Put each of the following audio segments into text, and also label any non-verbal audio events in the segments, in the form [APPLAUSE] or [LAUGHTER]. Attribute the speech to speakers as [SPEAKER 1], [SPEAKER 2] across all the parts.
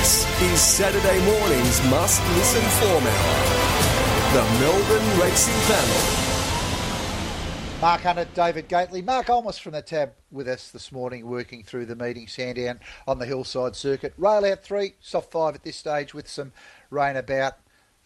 [SPEAKER 1] This is Saturday morning's must listen form hour. The Melbourne Racing Panel.
[SPEAKER 2] Mark Hunnett, David Gately. Mark Olmos from the tab with us this morning, working through the meeting. Sandown on the hillside circuit. Rail out three, soft five at this stage with some rain about.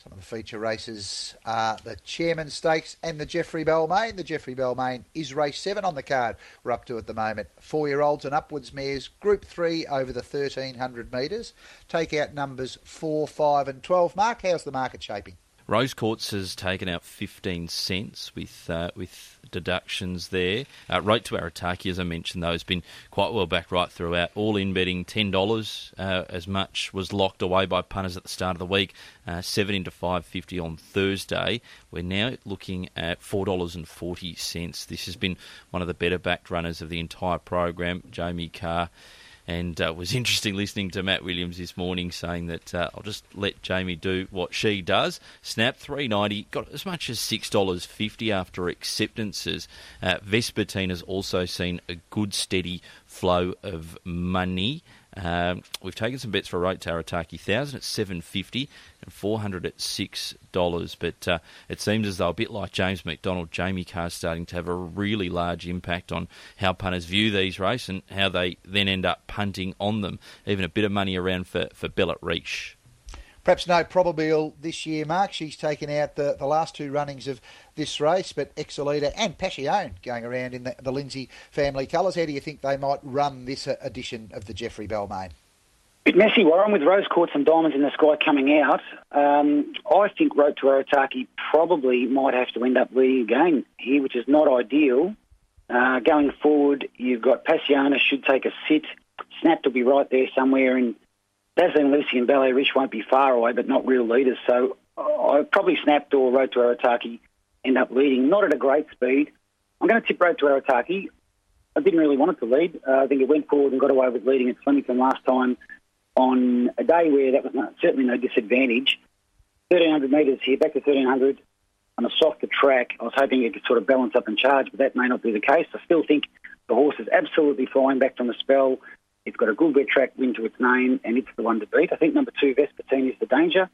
[SPEAKER 2] Some of the feature races are the Chairman Stakes and the Geoffrey Bellmaine. The Geoffrey Bellmaine is race seven on the card. We're up to at the moment. Four year olds and upwards mares, Group three over the 1300 metres. Take out numbers four, five, and 12. Mark, how's the market shaping?
[SPEAKER 3] Rose Quartz has taken out 15 cents with uh, with deductions there. Uh, Road to Arataki, as I mentioned, though, has been quite well back right throughout. All in betting $10 uh, as much was locked away by punters at the start of the week. Uh, 7 into 550 on Thursday. We're now looking at $4.40. This has been one of the better backed runners of the entire program. Jamie Kah and uh, was [LAUGHS] interesting listening to Matt Williams this morning saying that uh, I'll just let Jamie do what she does. Snap three ninety, got as much as six dollars fifty after acceptances. Uh, has also seen a good steady flow of money. Um, we've taken some bets for Road to Arataki, thousand at seven fifty and four hundred at six dollars. But uh, it seems as though a bit like James McDonald, Jamie Kah starting to have a really large impact on how punters view these races and how they then end up punting on them. Even a bit of money around for for Ballet Rich.
[SPEAKER 2] Perhaps no probable this year, Mark. She's taken out the, the last two runnings of this race, but Exolita and Passion going around in the, the Lindsay family colours. How do you think they might run this uh, edition of the Geoffrey Bellmaine?
[SPEAKER 4] Bit messy, Warren, with rose quartz and diamonds in the sky coming out. Um, I think Road to Arataki probably might have to end up leading again here, which is not ideal. Uh, going forward, you've got Passiana should take a sit. Snap will be right there somewhere, and Dazzling Lucy and Ballet Rich won't be far away, but not real leaders. So I probably snapped or Road to Arataki end up leading, not at a great speed. I'm going to tip Road to Arataki. I didn't really want it to lead. Uh, I think it went forward and got away with leading at Flemington last time on a day where that was not, certainly no disadvantage. 1300 metres here, back to 1300 on a softer track. I was hoping it could sort of balance up and charge, but that may not be the case. I still think the horse is absolutely flying back from the spell. It's got a good wet track win to its name, and it's the one to beat. I think number two, Vespertine, is the danger.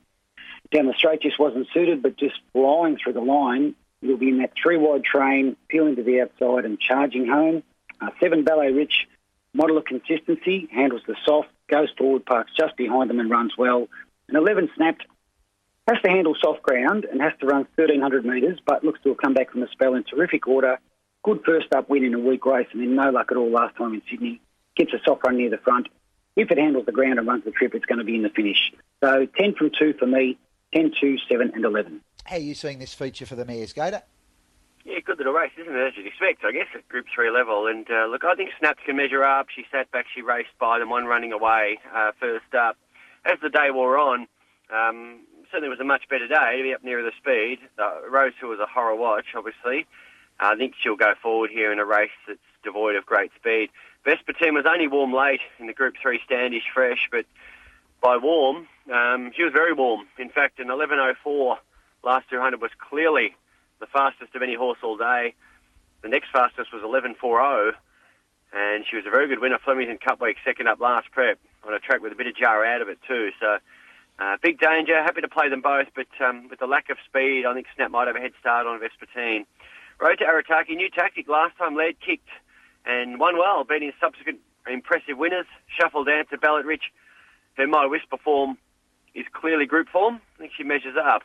[SPEAKER 4] Down the straight just wasn't suited, but just flying through the line, you'll be in that three wide train, peeling to the outside and charging home. Uh, seven Ballet Rich, model of consistency, handles the soft, goes forward, parks just behind them and runs well. And 11 snapped, has to handle soft ground and has to run 1,300 metres, but looks to have come back from the spell in terrific order. Good first up win in a weak race and then no luck at all last time in Sydney gets a soft run near the front. If it handles the ground and runs the trip, it's going to be in the finish. So 10 from 2 for me, 10, 2, 7 and 11.
[SPEAKER 2] How are you seeing this feature for the Mayor's Gator?
[SPEAKER 5] Yeah, good little race, isn't it? As you'd expect, I guess, at Group 3 level. And uh, look, I think Snaps can measure up. She sat back, she raced by them, one running away uh, first up. As the day wore on, um, certainly it was a much better day to be up nearer the speed. Uh, Rose Hill was a horror watch, obviously. I think she'll go forward here in a race that's devoid of great speed. Vespertine was only warm late in the Group 3 Standish Fresh, but by warm, um, she was very warm. In fact, an 11.04 last 200 was clearly the fastest of any horse all day. The next fastest was 11.40, and she was a very good winner. Flemington Cup Week, second up last prep on a track with a bit of jar out of it too. So, uh, big danger. Happy to play them both, but um, with the lack of speed, I think Snap might have a head start on Vespertine. Road to Arataki, new tactic. Last time led kicked and won well, beating subsequent impressive winners. Shuffle down to Ballet Rich, her My Whisper form is clearly group form. I think she measures up.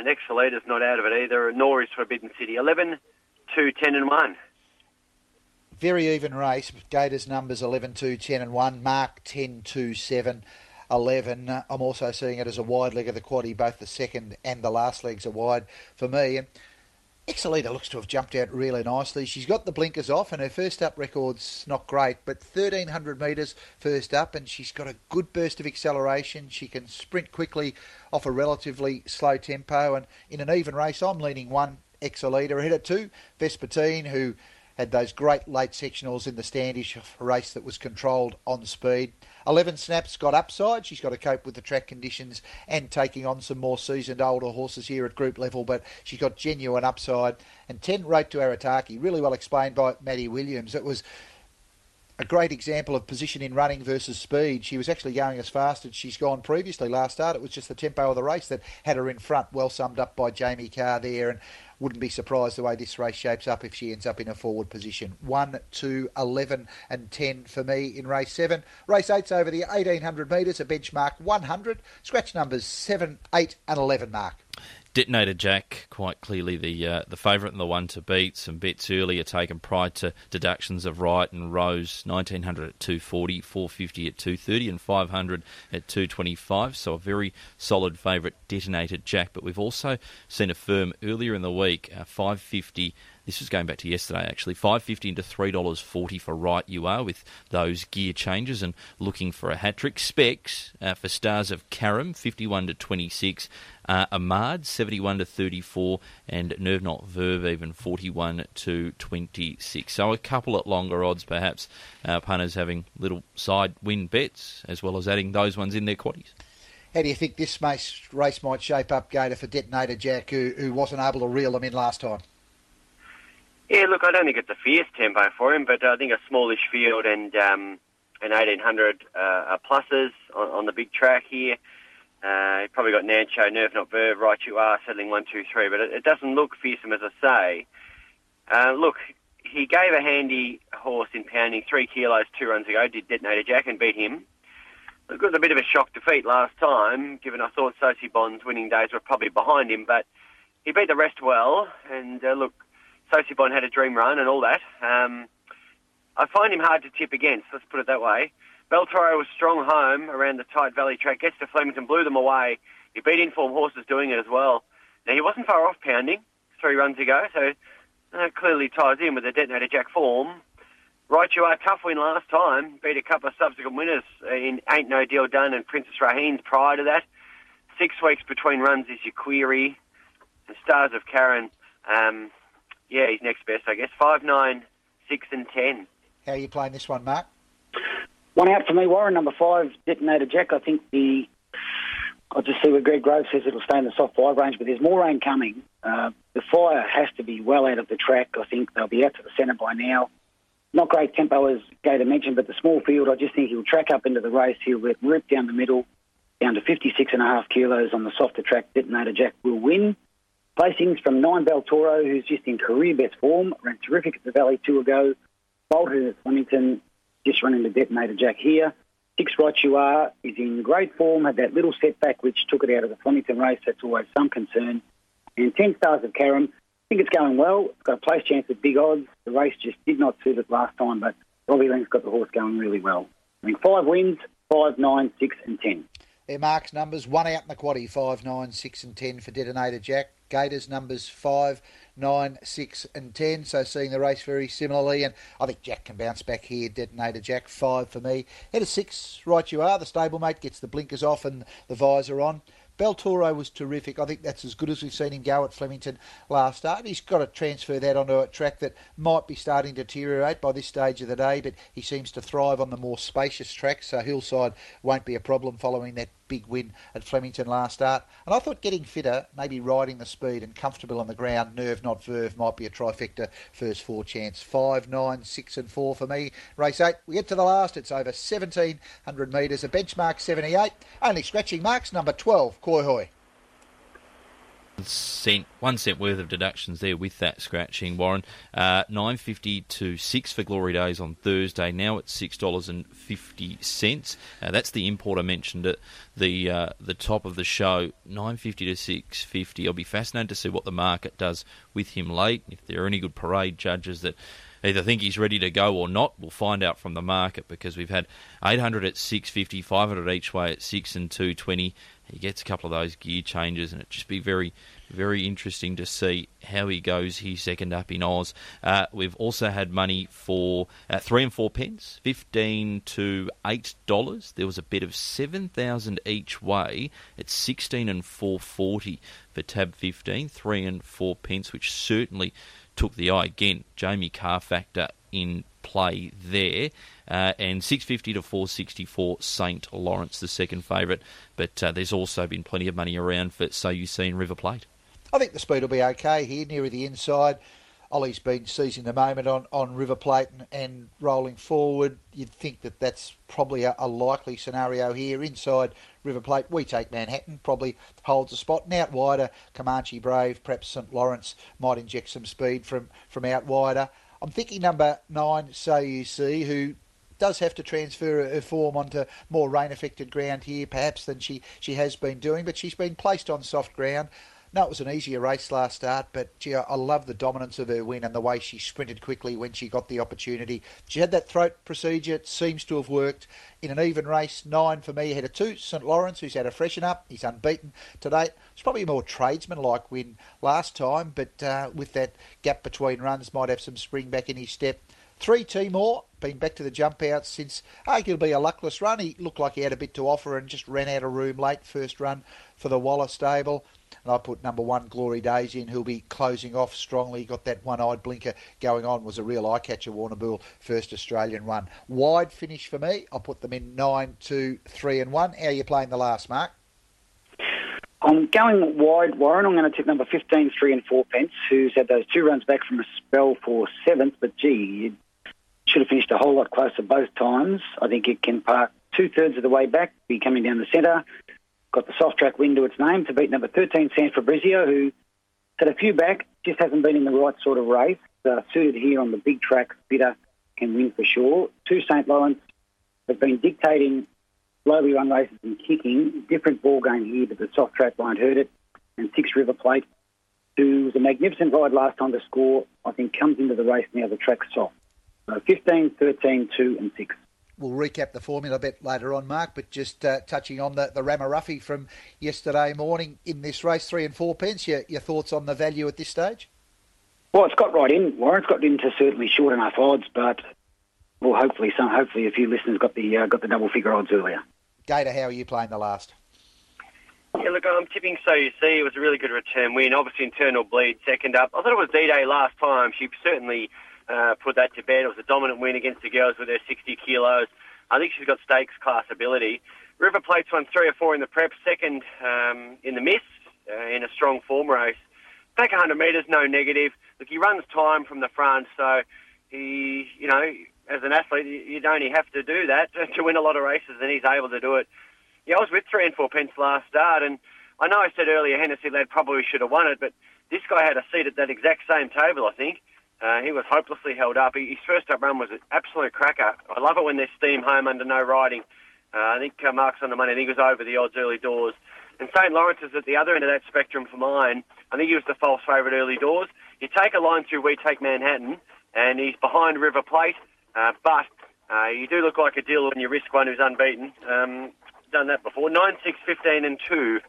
[SPEAKER 5] And Exolita's not out of it either, nor is Forbidden City. 11, 2, 10 and 1.
[SPEAKER 2] Very even race. Gators numbers 11, 2, 10 and 1. Mark 10, 2, 7. 11. I'm also seeing it as a wide leg of the quaddy. Both the second and the last legs are wide for me. And Exolita looks to have jumped out really nicely. She's got the blinkers off, and her first up record's not great, but 1300 metres first up, and she's got a good burst of acceleration. She can sprint quickly off a relatively slow tempo, and in an even race, I'm leaning one Exolita ahead of two Vespertine, who had those great late sectionals in the Standish race that was controlled on speed. 11 snaps got upside. She's got to cope with the track conditions and taking on some more seasoned older horses here at group level, but she's got genuine upside. And 10 Road to Arataki, really well explained by Maddie Williams. It was a great example of position in running versus speed. She was actually going as fast as she's gone previously last start. It was just the tempo of the race that had her in front. Well summed up by Jamie Kah there, and wouldn't be surprised the way this race shapes up if she ends up in a forward position. 1, 2, 11 and 10 for me in race 7. Race 8's over the 1800 metres, a benchmark 100. Scratch numbers 7, 8 and 11 mark.
[SPEAKER 3] Detonator Jack, quite clearly the uh, the favourite and the one to beat. Some bets earlier taken prior to deductions of Wright and Rose. 1900 at 240, 450 at 230, and 500 at 225. So a very solid favourite, Detonator Jack. But we've also seen a firm earlier in the week, uh, 550 this was going back to yesterday, actually. Five fifty into three dollars forty for right you are with those gear changes and looking for a hat trick. Specs uh, for Stars of Karam, fifty one to twenty six. Uh, Ahmad, 71 to 34, and Nerve Not Verve, even 41 to 26. So a couple at longer odds, perhaps. Uh, punters having little side win bets, as well as adding those ones in their quaddies.
[SPEAKER 2] How do you think this race, race might shape up, Gator, for Detonator Jack, who, who wasn't able to reel them in last time?
[SPEAKER 5] Yeah, look, I don't think it's a fierce tempo for him, but I think a smallish field and um, an 1800 uh, pluses on, on, the big track here. Uh, probably got Nancho, Nerve Not Verve, Right You Are, settling one, two, three, but it, it doesn't look fearsome, as I say. Uh, look, he gave a handy horse in pounding three kilos two runs ago, did Detonator Jack, and beat him. It was a bit of a shock defeat last time, given I thought Soci Bond's winning days were probably behind him, but he beat the rest well, and uh, look, Soci Bond had a dream run and all that. Um, I find him hard to tip against, let's put it that way. Beltoro was strong home around the tight valley track, gets to Flemington, blew them away. He beat informed horses doing it as well. Now, he wasn't far off pounding three runs ago, so that clearly ties in with the Detonator Jack form. Right, you are tough win last time. Beat a couple of subsequent winners in Ain't No Deal Done and Princess Raheen's prior to that. Six weeks between runs is your query. The Stars of Karam, um, yeah, he's next best, I guess. Five, nine, six, and ten.
[SPEAKER 2] How are you playing this one, Mark?
[SPEAKER 4] One out for me, Warren. Number five, Detonator Jack. I think the. I'll just see where Greg Grove says it'll stay in the soft five range, but there's more rain coming. Uh, the fire has to be well out of the track. I think they'll be out to the centre by now. Not great tempo, as Gator mentioned, but the small field, I just think he'll track up into the race. He'll get ripped down the middle, down to 56 and a half kilos on the softer track. Detonator Jack will win. Placings from Nine Beltoro, who's just in career best form, ran terrific at the Valley two ago. Bolted at Flemington, just running the detonator jack here. Six Right You Are is in great form, had that little setback which took it out of the Flemington race. That's always some concern. And 10 Stars of Karam, I think it's going well. It's got a place chance at big odds. The race just did not suit it last time, but Robbie Laing's got the horse going really well. I mean, five wins, five, nine, six, and 10.
[SPEAKER 2] Their marks numbers, one out in the quaddy, five, nine, six, and 10 for Detonator Jack. Gators numbers five, nine, six, and ten. So seeing the race very similarly, and I think Jack can bounce back here. Detonator Jack five for me. Head of six, right you are. The stablemate gets the blinkers off and the visor on. Beltoro was terrific. I think that's as good as we've seen him go at Flemington last start. He's got to transfer that onto a track that might be starting to deteriorate by this stage of the day, but he seems to thrive on the more spacious tracks, so Hillside won't be a problem following that big win at Flemington last start. And I thought getting fitter, maybe riding the speed and comfortable on the ground, nerve not verve, might be a trifecta first four chance. Five, nine, six, and four for me. Race eight, we get to the last. It's over 1,700 metres, a benchmark 78. Only scratching marks, number 12, Koi Hoi
[SPEAKER 3] cent, one cent worth of deductions there with that scratching, Warren. Uh, Nine fifty to six for Glory Days on Thursday. Now it's six dollars and fifty cents. Uh, that's the import I mentioned at the uh, the top of the show. Nine fifty to six fifty. I'll be fascinated to see what the market does with him late. If there are any good parade judges that either think he's ready to go or not. We'll find out from the market because we've had 800 at 650, 500 each way at 6 and 220. He gets a couple of those gear changes, and it'd just be very, very interesting to see how he goes. He's second up in Oz. Uh, we've also had money for uh, three and four pence, fifteen to eight dollars. There was a bet of seven thousand each way at sixteen and four forty for tab fifteen, three and four pence, which certainly took the eye. Again, Jamie Kah factor in play there. Uh, and 650 to 464 St. Lawrence, the second favourite. But uh, there's also been plenty of money around for So You See in River Plate.
[SPEAKER 2] I think the speed will be okay here, nearer the inside. Ollie's been seizing the moment on, on River Plate and, and rolling forward. You'd think that that's probably a, a, likely scenario here. Inside River Plate, we take Manhattan, probably holds a spot. And out wider, Comanche Brave, perhaps St Lawrence might inject some speed from, from out wider. I'm thinking number nine, So You See, who does have to transfer her form onto more rain affected ground here, perhaps, than she, she has been doing, but she's been placed on soft ground. No, it was an easier race last start, but gee, I love the dominance of her win and the way she sprinted quickly when she got the opportunity. She had that throat procedure, it seems to have worked. In an even race, nine for me, ahead of two. St Lawrence, who's had a freshen up, he's unbeaten to date. It's probably a more tradesman-like win last time, but uh, with that gap between runs, might have some spring back in his step. Three Timor, been back to the jump out since arguably a luckless run. He looked like he had a bit to offer and just ran out of room late first run for the Waller stable. And I put number one, Glory Days, in, who'll be closing off strongly. Got that one eyed blinker going on, was a real eye catcher, Warrnambool, first Australian run. Wide finish for me. I put them in nine, two, three, and 1. How are you playing the last, Mark?
[SPEAKER 4] I'm going wide, Warren. I'm going to take number 15, 3 and 4 pence, who's had those two runs back from a spell for seventh, but gee, should have finished a whole lot closer both times. I think it can park two thirds of the way back, be coming down the centre, got the soft track win to its name to beat number 13, San Fabrizio, who had a few back, just hasn't been in the right sort of race. Uh, suited here on the big track, Bitter can win for sure. Two St. Lawrence have been dictating slowly run races and kicking. Different ball game here, but the soft track won't hurt it. And Six River Plate, who was a magnificent ride last time to score, I think comes into the race now. The track's soft. So 15, 13, 2 and 6
[SPEAKER 2] we'll recap the formula a bit later on, Mark, but just uh, touching on the, the Ramaruffi from yesterday morning in this race, three and four pence. Your, your thoughts on the value at this stage?
[SPEAKER 4] Well, it's got right in. Warren's got into certainly short enough odds, but well, hopefully some, hopefully a few listeners got the uh, got the double figure odds earlier.
[SPEAKER 2] Gator, how are you playing the last?
[SPEAKER 5] Yeah, look, I'm tipping so you see. It was a really good return win. Obviously, internal bleed second up. I thought it was D Day last time. She certainly uh, put that to bed. It was a dominant win against the girls with their 60 kilos. I think she's got stakes class ability. River Plate's won three or four in the prep, second um, in the miss uh, in a strong form race. Back 100 metres, no negative. Look, he runs time from the front, so he, you know, as an athlete, you'd only have to do that [LAUGHS] to win a lot of races, and he's able to do it. Yeah, I was with three and four pence last start, and I know I said earlier Hennessy Lad probably should have won it, but this guy had a seat at that exact same table, I think. Uh, he was hopelessly held up. His first up run was an absolute cracker. I love it when they steam home under no riding. Uh, I think uh, Mark's on the money. I think he was over the odds early doors. And St. Lawrence is at the other end of that spectrum for mine. I think he was the false favourite early doors. You take a line through We Take Manhattan, and he's behind River Plate, uh, but uh, you do look like a deal when you risk one who's unbeaten. Um, done that before. 9, 6, 15 and 2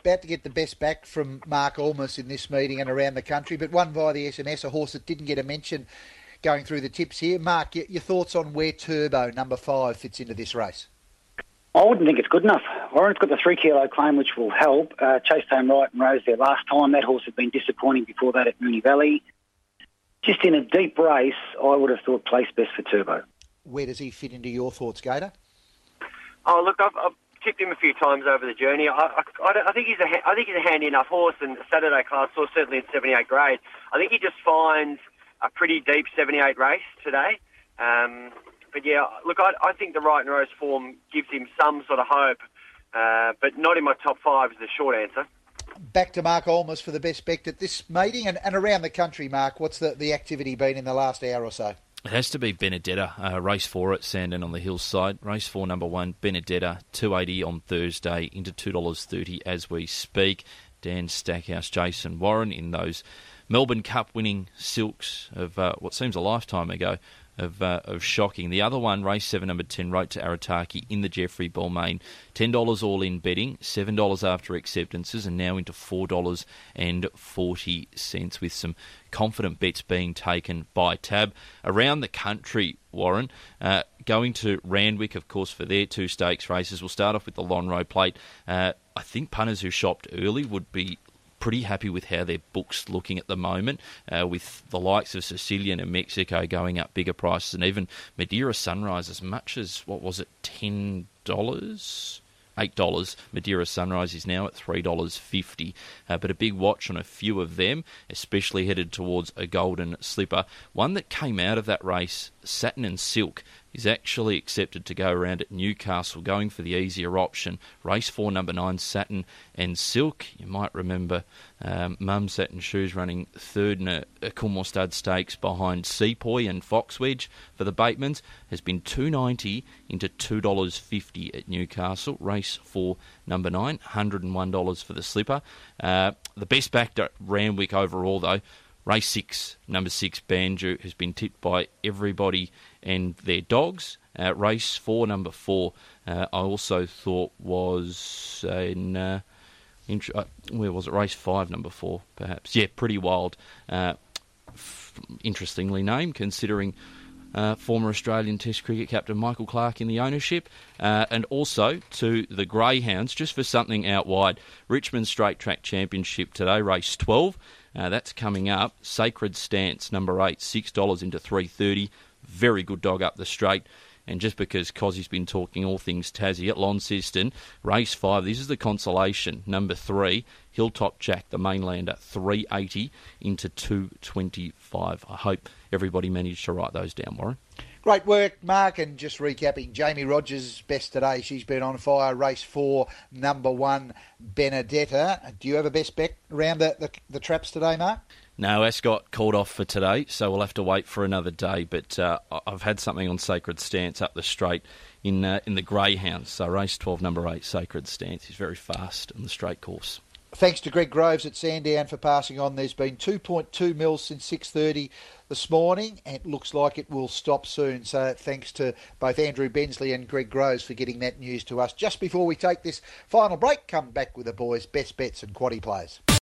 [SPEAKER 2] about to get the best back from Mark Almus in this meeting and around the country, but one via the SMS, a horse that didn't get a mention going through the tips here. Mark, your, your thoughts on where Turbo, number five, fits into this race?
[SPEAKER 4] I wouldn't think it's good enough. Warren's got the three kilo claim, which will help. Uh, Chased Home Right and Rose there last time. That horse had been disappointing before that at Moonee Valley. Just in a deep race, I would have thought place best for Turbo.
[SPEAKER 2] Where does he fit into your thoughts, Gator?
[SPEAKER 5] Oh, look, I've, I've tipped him a few times over the journey. I, I, I, think he's a I think he's a handy enough horse, and Saturday class or certainly in 78 grade. I think he just finds a pretty deep 78 race today. Um, but yeah, look, I, I think the right and rose form gives him some sort of hope, uh, but not in my top five is the short answer.
[SPEAKER 2] Back to Mark Olmos for the best bet at this meeting and, and around the country, Mark. What's the, the activity been in the last hour or so?
[SPEAKER 3] It has to be Benedetta, uh, race four at Sandown on the hillside. Race four, number one, Benedetta, two eighty on Thursday into two dollars thirty as we speak. Dan Stackhouse, Jason Warren in those Melbourne Cup winning silks of uh, what seems a lifetime ago of, uh, of shocking. The other one, race seven, number 10, Road to Arataki in the Geoffrey Bellmaine. $10 all in betting, $7 after acceptances, and now into $4.40 with some confident bets being taken by Tab. Around the country, Warren, uh, going to Randwick, of course, for their two stakes races. We'll start off with the Lonhro Plate. Uh, I think punters who shopped early would be pretty happy with how their book's looking at the moment, uh, with the likes of Sicilian and Mexico going up bigger prices, and even Madeira Sunrise as much as what was it, ten dollars? eight dollars. Madeira Sunrise is now at three dollars fifty. Uh, but a big watch on a few of them, especially headed towards a golden slipper. One that came out of that race, Satin and Silk, is actually accepted to go around at Newcastle, going for the easier option. Race four, number nine, Satin and Silk. You might remember um, Mum Satin Shoes running third in a, a Coolmore Stud Stakes behind Sepoy and Foxwedge for the Batemans. Has been two ninety into two dollars fifty at Newcastle. Race four, number nine, hundred and one dollars for the slipper. Uh, the best backed at Randwick overall though. Race six, number six, Banjo, has been tipped by everybody and their dogs. Uh, race four, number four, uh, I also thought was in. Uh, int- uh, where was it? Race five, number four, perhaps. Yeah, pretty wild. Uh, f- interestingly named, considering uh, former Australian Test cricket captain Michael Clarke in the ownership, uh, and also to the Greyhounds, just for something out wide. Richmond Straight Track Championship today, race 12. Uh, that's coming up. Sacred Stance, number eight, six dollars into three thirty. Very good dog up the straight. And just because Cozzy's been talking all things Tassie at Launceston, race five, this is the consolation. Number three, Hilltop Jack, the mainlander, 380 into 225. I hope everybody managed to write those down, Warren.
[SPEAKER 2] Great work, Mark. And just recapping, Jamie Rogers best today. She's been on fire. Race four, number one, Benedetta. Do you have a best bet around the, the, the traps today, Mark?
[SPEAKER 3] No, Ascot called off for today, so we'll have to wait for another day. But uh, I've had something on Sacred Stance up the straight in uh, in the Greyhounds. So race 12, number 8, Sacred Stance. He's very fast on the straight course.
[SPEAKER 2] Thanks to Greg Groves at Sandown for passing on. There's been 2.2 mils since 6:30 this morning, and it looks like it will stop soon. So thanks to both Andrew Bensley and Greg Groves for getting that news to us just before we take this final break. Come back with the boys' best bets and quaddy plays.